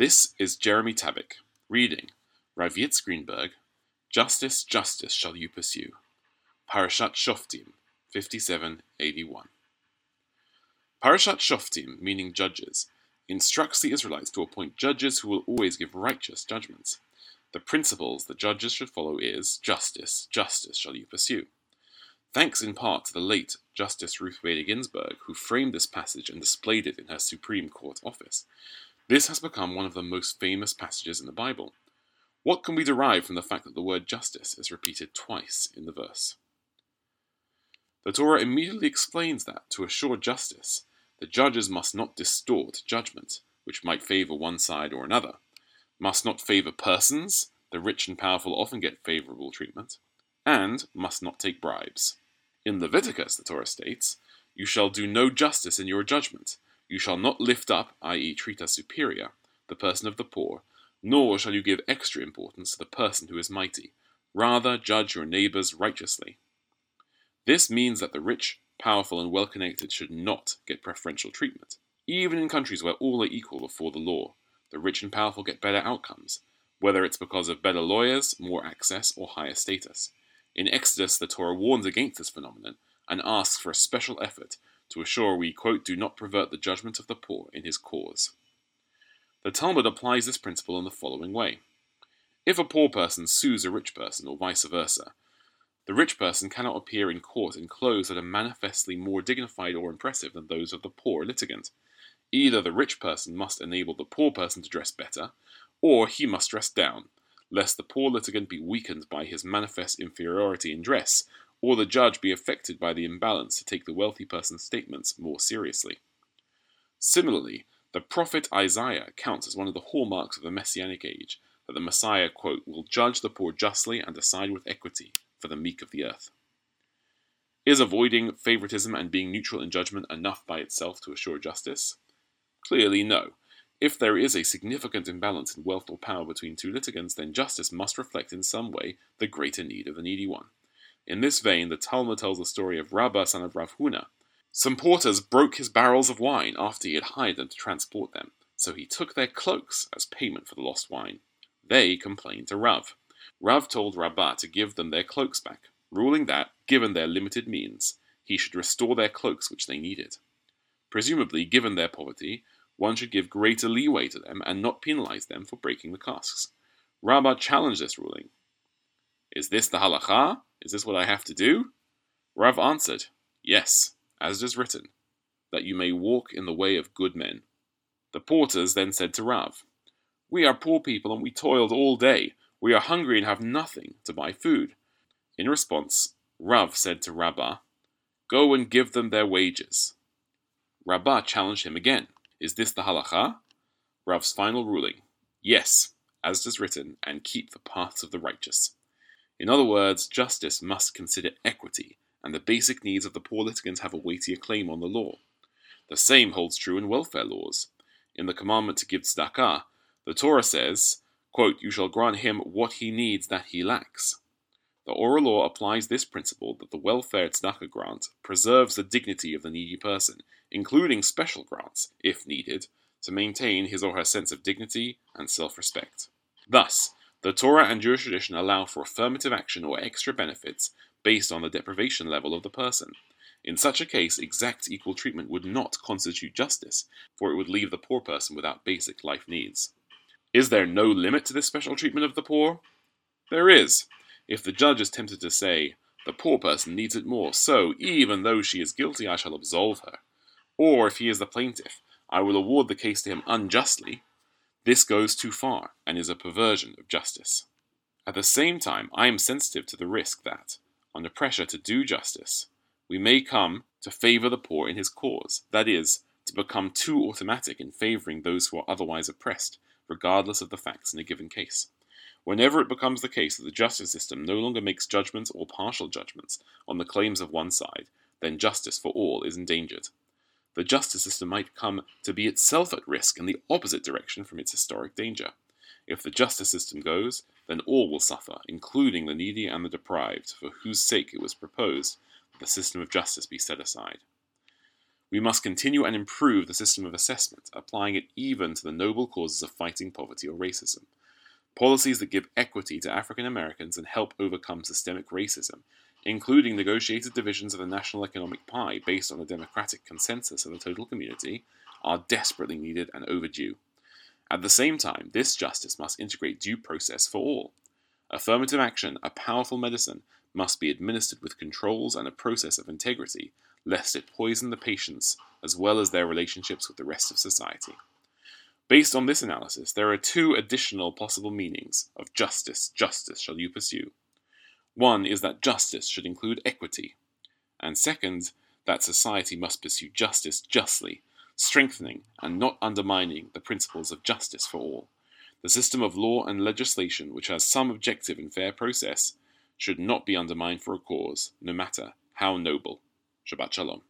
This is Jeremy Tabak, reading Rav Yitz Greenberg, Justice, Justice Shall You Pursue. Parashat Shoftim, 5781. Parashat Shoftim, meaning judges, instructs the Israelites to appoint judges who will always give righteous judgments. The principles the judges should follow is justice, justice shall you pursue. Thanks in part to the late Justice Ruth Bader Ginsburg, who framed this passage and displayed it in her Supreme Court office. This has become one of the most famous passages in the Bible. What can we derive from the fact that the word justice is repeated twice in the verse? The Torah immediately explains that, to assure justice, the judges must not distort judgment, which might favor one side or another, must not favor persons, the rich and powerful often get favorable treatment, and must not take bribes. In Leviticus, the Torah states, You shall do no justice in your judgment, you shall not lift up, i.e., treat as superior, the person of the poor, nor shall you give extra importance to the person who is mighty. Rather, judge your neighbors righteously. This means that the rich, powerful, and well connected should not get preferential treatment. Even in countries where all are equal before the law, the rich and powerful get better outcomes, whether it's because of better lawyers, more access, or higher status. In Exodus, the Torah warns against this phenomenon and asks for a special effort to assure we, quote, do not pervert the judgment of the poor in his cause. The Talmud applies this principle in the following way. If a poor person sues a rich person, or vice versa, the rich person cannot appear in court in clothes that are manifestly more dignified or impressive than those of the poor litigant. Either the rich person must enable the poor person to dress better, or he must dress down, lest the poor litigant be weakened by his manifest inferiority in dress, or the judge be affected by the imbalance to take the wealthy person's statements more seriously. Similarly, the prophet Isaiah counts as one of the hallmarks of the Messianic age that the Messiah, quote, will judge the poor justly and decide with equity for the meek of the earth. Is avoiding favoritism and being neutral in judgment enough by itself to assure justice? Clearly, no. If there is a significant imbalance in wealth or power between two litigants, then justice must reflect in some way the greater need of the needy one. In this vein, the Talmud tells the story of Rabbah, son of Rav Huna. Some porters broke his barrels of wine after he had hired them to transport them, so he took their cloaks as payment for the lost wine. They complained to Rav. Rav told Rabbah to give them their cloaks back, ruling that, given their limited means, he should restore their cloaks which they needed. Presumably, given their poverty, one should give greater leeway to them and not penalize them for breaking the casks. Rabbah challenged this ruling. Is this the halacha? Is this what I have to do? Rav answered, Yes, as it is written, that you may walk in the way of good men. The porters then said to Rav, We are poor people and we toiled all day. We are hungry and have nothing to buy food. In response, Rav said to Rabbah, Go and give them their wages. Rabbah challenged him again. Is this the halacha? Rav's final ruling, Yes, as it is written, and keep the paths of the righteous. In other words, justice must consider equity, and the basic needs of the poor litigants have a weightier claim on the law. The same holds true in welfare laws. In the commandment to give tzedakah, the Torah says, quote, You shall grant him what he needs that he lacks. The oral law applies this principle that the welfare tzedakah grant preserves the dignity of the needy person, including special grants, if needed, to maintain his or her sense of dignity and self respect. Thus, the Torah and Jewish tradition allow for affirmative action or extra benefits based on the deprivation level of the person. In such a case, exact equal treatment would not constitute justice, for it would leave the poor person without basic life needs. Is there no limit to this special treatment of the poor? There is. If the judge is tempted to say, the poor person needs it more, so, even though she is guilty, I shall absolve her. Or if he is the plaintiff, I will award the case to him unjustly, this goes too far and is a perversion of justice. At the same time, I am sensitive to the risk that, under pressure to do justice, we may come to favor the poor in his cause, that is, to become too automatic in favoring those who are otherwise oppressed, regardless of the facts in a given case. Whenever it becomes the case that the justice system no longer makes judgments or partial judgments on the claims of one side, then justice for all is endangered the justice system might come to be itself at risk in the opposite direction from its historic danger. If the justice system goes, then all will suffer, including the needy and the deprived, for whose sake it was proposed that the system of justice be set aside. We must continue and improve the system of assessment, applying it even to the noble causes of fighting poverty or racism. Policies that give equity to African Americans and help overcome systemic racism, including negotiated divisions of the national economic pie based on a democratic consensus of the total community, are desperately needed and overdue. At the same time, this justice must integrate due process for all. Affirmative action, a powerful medicine, must be administered with controls and a process of integrity, lest it poison the patients as well as their relationships with the rest of society. Based on this analysis, there are two additional possible meanings of justice, justice shall you pursue. One is that justice should include equity, and second, that society must pursue justice justly, strengthening and not undermining the principles of justice for all. The system of law and legislation, which has some objective and fair process, should not be undermined for a cause, no matter how noble. Shabbat Shalom.